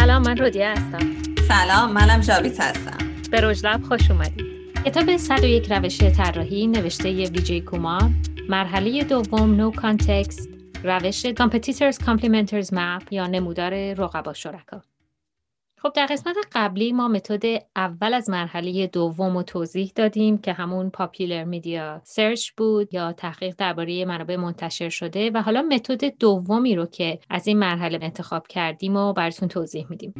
سلام من رودیه هستم. سلام منم جاویت هستم. به رجلب خوش اومدید. کتاب 101 روش طراحی نوشته ی ویجی کومار مرحله دوم Know Context روش Competitors Complementers Map یا نمودار رقبا شرکا. خب در قسمت قبلی ما متد اول از مرحله دوم رو توضیح دادیم که همون Popular Media Search بود یا تحقیق درباره منابع منتشر شده و حالا متد دومی رو که از این مرحله انتخاب کردیم و براتون توضیح میدیم.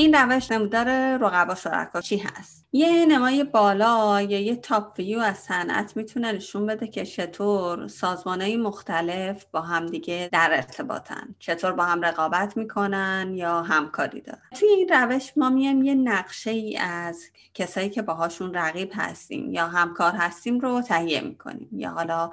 این روش نمودار رقبا شرکا چی هست. یه نمای بالا یا یه تاپ ویو از صنعت می‌تونه نشون بده که چطور سازمانهای مختلف با همدیگه در ارتباطن. چطور با هم رقابت می‌کنن یا همکاری دارن. توی این روش ما میایم یه نقشه ای از کسایی که باهاشون رقیب هستیم یا همکار هستیم رو تهیه می‌کنیم. یا حالا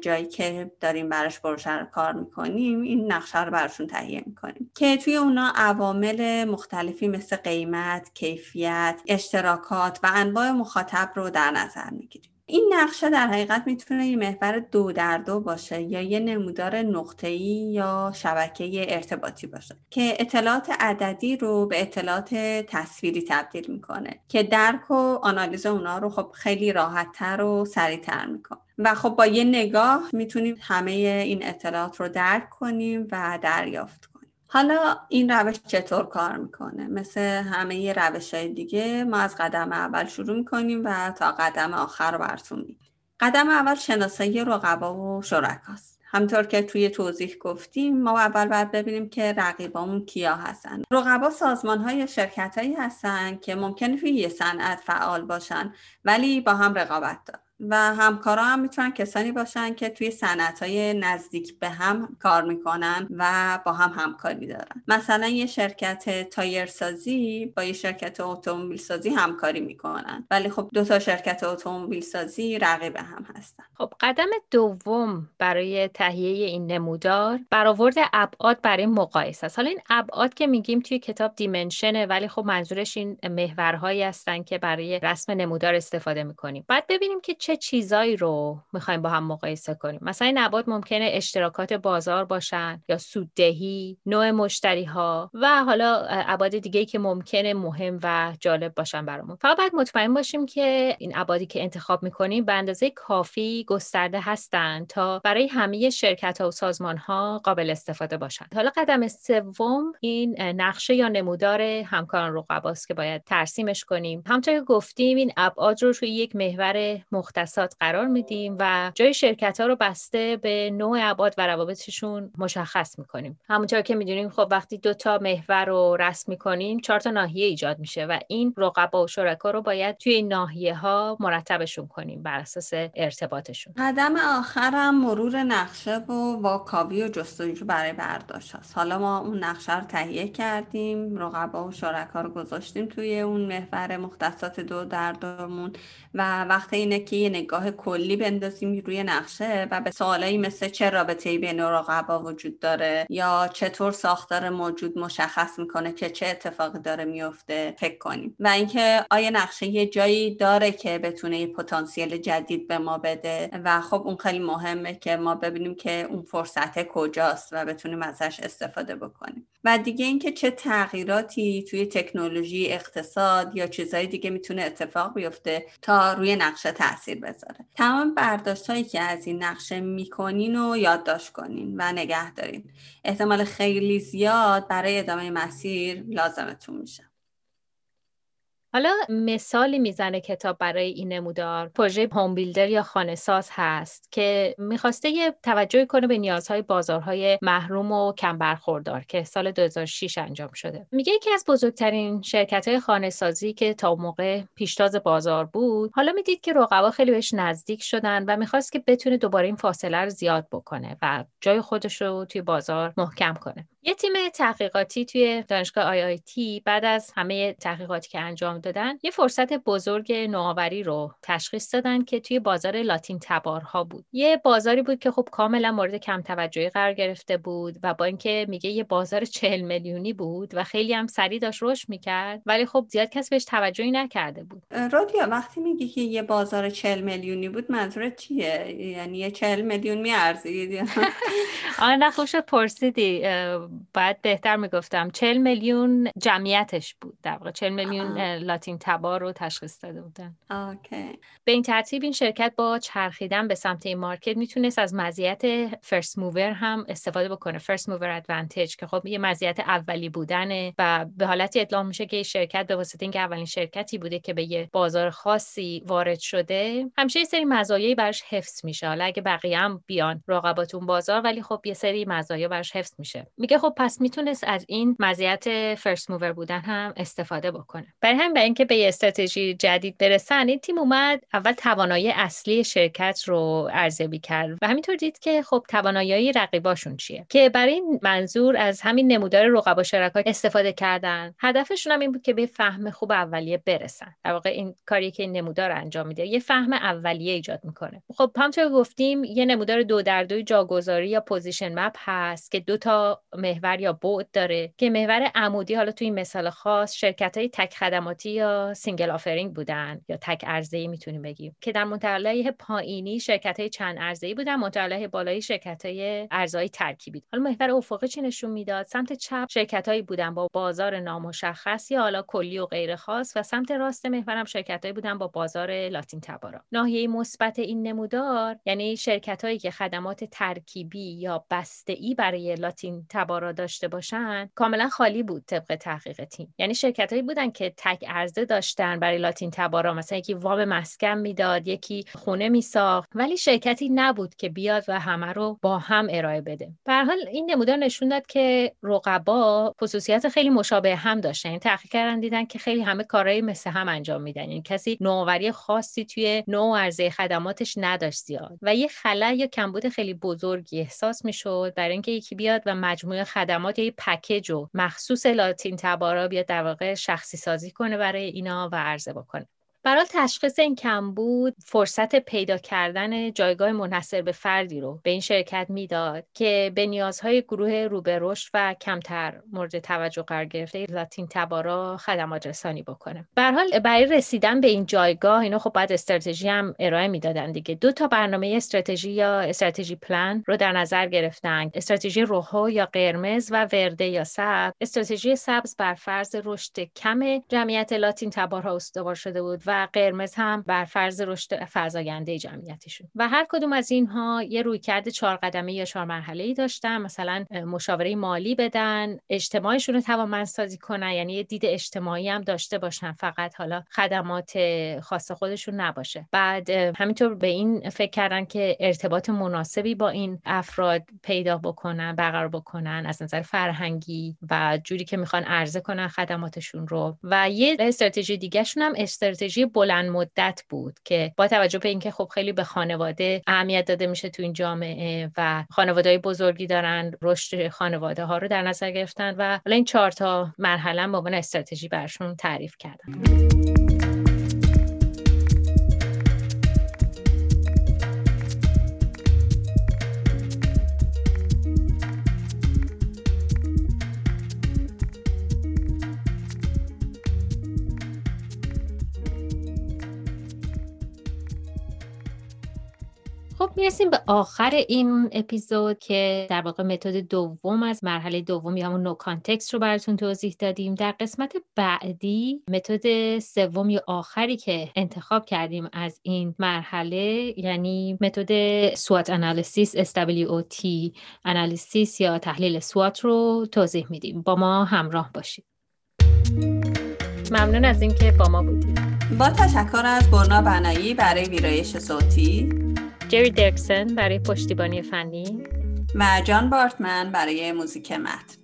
جایی که داریم براش پروژه کار می‌کنیم این نقشه رو براشون تهیه می‌کنیم. که توی اونا عوامل مختلفی مثل قیمت، کیفیت، اشتراکات و انواع مخاطب رو در نظر می‌گیریم. این نقشه در حقیقت می‌تونه یه محور دو در دو باشه یا یه نمودار نقطه‌ای یا شبکه ارتباطی باشه که اطلاعات عددی رو به اطلاعات تصویری تبدیل می‌کنه که درک و آنالیز اونا رو خب خیلی راحتتر و سریعتر می‌کنه. و خب با یه نگاه می‌تونیم همه این اطلاعات رو درک کنیم و دریافت کنیم. حالا این روش چطور کار می‌کنه؟ مثل همه روش های دیگه ما از قدم اول شروع می‌کنیم و تا قدم آخر رو براتون قدم اول شناسایی رقبا و شرکاست. همطور که توی توضیح گفتیم ما اول باید ببینیم که رقیبامون کیا هستن. رقبا سازمان های شرکت هایی هستن که ممکنه توی یه صنعت فعال باشن ولی با هم رقابت دارن. و همکارا هم می‌تونن کسانی باشن که توی صنعت های نزدیک به هم کار می‌کنن و با هم همکاری دارن. مثلا یه شرکت تایر سازی با یه شرکت اتومبیل سازی همکاری می‌کنن. ولی خب دو تا شرکت اتومبیل سازی رقیب هم هستن. خب قدم دوم برای تهیه این نمودار برآورد ابعاد برای مقایسه حالا این ابعاد که میگیم توی کتاب دیمنشنه ولی خب منظورش این محورهایی هستن که برای رسم نمودار استفاده می‌کنیم. بعد ببینیم که چه چیزایی رو می‌خوایم با هم مقایسه کنیم؟ مثلا ابعاد ممکنه اشتراکات بازار باشن یا سوددهی نوع مشتری ها و حالا ابعاد دیگه که ممکنه مهم و جالب باشن برامون. فقط باید مطمئن باشیم که این ابعادی که انتخاب می‌کنیم به اندازه کافی گسترده هستند تا برای همه شرکت ها و سازمان ها قابل استفاده باشند حالا قدم سوم این نقشه یا نمودار همکاران رقباست که باید ترسیمش کنیم. همونطور که گفتیم این ابعاد رو روی یک محور مختص مختصات قرار میدیم و جای شرکت ها رو بسته به نوع ابعاد و روابطشون مشخص می‌کنیم. همونطور که می‌دونیم خب وقتی دو تا محور رو رسم می‌کنیم چهار تا ناحیه ایجاد میشه و این رقبا و شرکا رو باید توی این ناحیه ها مرتبشون کنیم بر اساس ارتباطشون. قدم آخرم مرور نقشه و واکاوی و جستجو برای برداشت هست. حالا ما اون نقشه رو تهیه کردیم رقبا و شرکا رو گذاشتیم توی اون محور مختصات دو در دومون و وقتی اینه که یه نگاه کلی بندازیم روی نقشه و به سوالایی مثل چه رابطه‌ای بین رقبا وجود داره یا چطور ساختار موجود مشخص می‌کنه که چه اتفاقی داره میفته فکر کنیم. و اینکه آیا نقشه یه جایی داره که بتونه یه پتانسیل جدید به ما بده و خب اون خیلی مهمه که ما ببینیم که اون فرصت کجاست و بتونیم ازش استفاده بکنیم. و دیگه اینکه چه تغییراتی توی تکنولوژی اقتصاد یا چیزهای دیگه می‌تونه اتفاق بیفته تا روی نقشه تاثیر بذاره. تمام برداشت هایی که از این نقشه می‌کنین و یادداشت کنین و نگه دارین. احتمال خیلی زیاد برای ادامه مسیر لازمتون میشه. حالا مثالی می‌زنه کتاب برای این نمودار پروژه هوم بیلدر یا خانه ساز هست که می‌خواسته یه توجه کنه به نیازهای بازارهای محروم و کم برخوردار که سال 2006 انجام شده. میگه یکی از بزرگترین شرکت های خانه سازی که تا موقع پیشتاز بازار بود حالا می‌دید که رقبا خیلی بهش نزدیک شدن و می‌خواست که بتونه دوباره این فاصله رو زیاد بکنه و جای خودش رو توی بازار محکم کنه. یه تیم تحقیقاتی توی دانشگاه آی آی تی بعد از همه تحقیقاتی که انجام دادن یه فرصت بزرگ نوآوری رو تشخیص دادن که توی بازار لاتین تبارها بود. یه بازاری بود که خب کاملا مورد کم توجهی قرار گرفته بود و با اینکه میگه یه بازار چهل میلیونی بود و خیلی هم سریع داشت رشد می‌کرد ولی خب زیاد کسی بهش توجهی نکرده بود. رادیا وقتی میگی که یه بازار چهل میلیونی بود منظورت چیه؟ یعنی یه چهل میلیون میارزید آره نه؟ خوش پرسیدی. باید بهتر می‌گفتم. چهل میلیون جمعیتش بود در واقع. چهل میلیون لاتین تبار رو تشخیص داده بودن. اوکی. به این ترتیب این شرکت با چرخیدن به سمت این market می‌تونست از مزیت first mover هم استفاده بکنه. first mover advantage که خب یه مزیت اولی بودنه و به حالتی اطلاق میشه که شرکت به واسطه اینکه اولین شرکتی بوده که به یه بازار خاصی وارد شده همیشه یه سری مزایایی براش حفظ میشه. حالا اگه بقیه هم بیان رقبا تو اون بازار ولی خب یه سری مزایا براش حفظ میشه. میگه خب پس می‌تونست از این مزیت first mover بودن هم استفاده بکنه. برای همین برای اینکه به یه استراتژی جدید برسن این تیم اومد اول توانایی اصلی شرکت رو ارزیابی کرد و همینطور دید که خب توانایی رقیباشون چیه. که برای این منظور از همین نمودار رقبا شرکا استفاده کردن هدفشون هم این بود که به فهم خوب اولیه برسن. در واقع این کاری که این نمودار انجام میده یه فهم اولیه ایجاد می‌کنه. خب همونطور گفتیم یه نمودار دو در دوی جاگذاری یا position map هست که دو تا محور یا بعد داره که محور عمودی حالا توی این مثال خاص شرکت های تک خدماتی یا single offering بودن یا تک عرضه‌ای می‌تونیم بگیم که در منطقه پایینی شرکت های چند عرضه‌ای بودن منطقه بالایی شرکت های عرضه‌های ترکیبی. حالا محور افقی چی نشون می‌داد؟ سمت چپ شرکت هایی بودن با بازار نامشخص یا حالا کلی و غیر خاص و سمت راست محورم شرکت هایی بودن با بازار لاتین تبارا. ناحیه مثبت این نمودار یعنی شرکت هایی که خدمات ترکیبی یا بسته ای برای لاتین تبارا داشته باشن کاملا خالی بود طبق تحقیق تیم. یعنی شرکت هایی بودن که تک ارزه داشتن برای لاتین تبارا مثلا یکی وام مسکن می‌داد یکی خونه میساخت ولی شرکتی نبود که بیاد و همه رو با هم ارائه بده. به حال این نمودار نشون داد که رقبا خصوصیت خیلی مشابه هم داشتن. یعنی تحقیق کردن دیدن که خیلی همه کارهای مثل هم انجام میدن. یعنی کسی نوآوری خاصی توی نوع عرضه خدماتش نداشت زیاد. و یه خلل یا کمبود خیلی بزرگی احساس می‌شد برای اینکه یکی بیاد و مجموعه خدمات یه پکیج و مخصوص لاتین تبارا بیاد در واقع شخصی سازی کنه برای اینا و عرضه بکنه. برای تشخیص این کمبود فرصت پیدا کردن جایگاه منحصر به فردی رو به این شرکت می‌داد که به نیازهای گروه روبه رشد و کمتر مورد توجه قرار گرفته لاتین تبارا خدمات رسانی بکنه. به حال برای رسیدن به این جایگاه اینا خب باید استراتژی هم ارائه می‌دادن دیگه. دو تا برنامه استراتژی یا استراتژی پلان رو در نظر گرفتن. استراتژی روحو یا قرمز و ورده یا سبز. استراتژی سبز بر فرض رشد کم جمعیت لاتین تبارها استوار شده بود و قرمز هم بر فرض رشد فزاینده جمعیتشون و هر کدوم از اینها یه رویکرد چهار قدمه یا چهار مرحله ای داشتن. مثلا مشاوره مالی بدن اجتماعشون رو توانمندسازی کنن. یعنی یه دید اجتماعی هم داشته باشن. فقط حالا خدمات خاص خودشون نباشه. بعد همینطور به این فکر کردن که ارتباط مناسبی با این افراد پیدا بکنن برقرار بکنن از نظر فرهنگی و جوری که می‌خوان عرضه کنن خدماتشون رو. و یه استراتژی دیگه هم استراتژی بلند مدت بود که با توجه به اینکه خب خیلی به خانواده اهمیت داده میشه تو این جامعه و خانواده بزرگی دارن رشد خانواده ها رو در نظر گرفتن و حالا این چهار تا مرحله به عنوان استراتژی برشون تعریف کردن. می‌رسیم به آخر این اپیزود که در واقع متد دوم از مرحله دوم یا همون نو کانتکست رو براتون توضیح دادیم. در قسمت بعدی متد سوم یا آخری که انتخاب کردیم از این مرحله یعنی متد سوات انالیسیس SWOT انالیسیس یا تحلیل سوات رو توضیح میدیم. با ما همراه باشید. ممنون از اینکه با ما بودید. با تشکر از برنا بنایی برای ویرایش صوتی. جری درکسن برای پشتیبانی فنی. و جان بارتمن برای موزیک متن.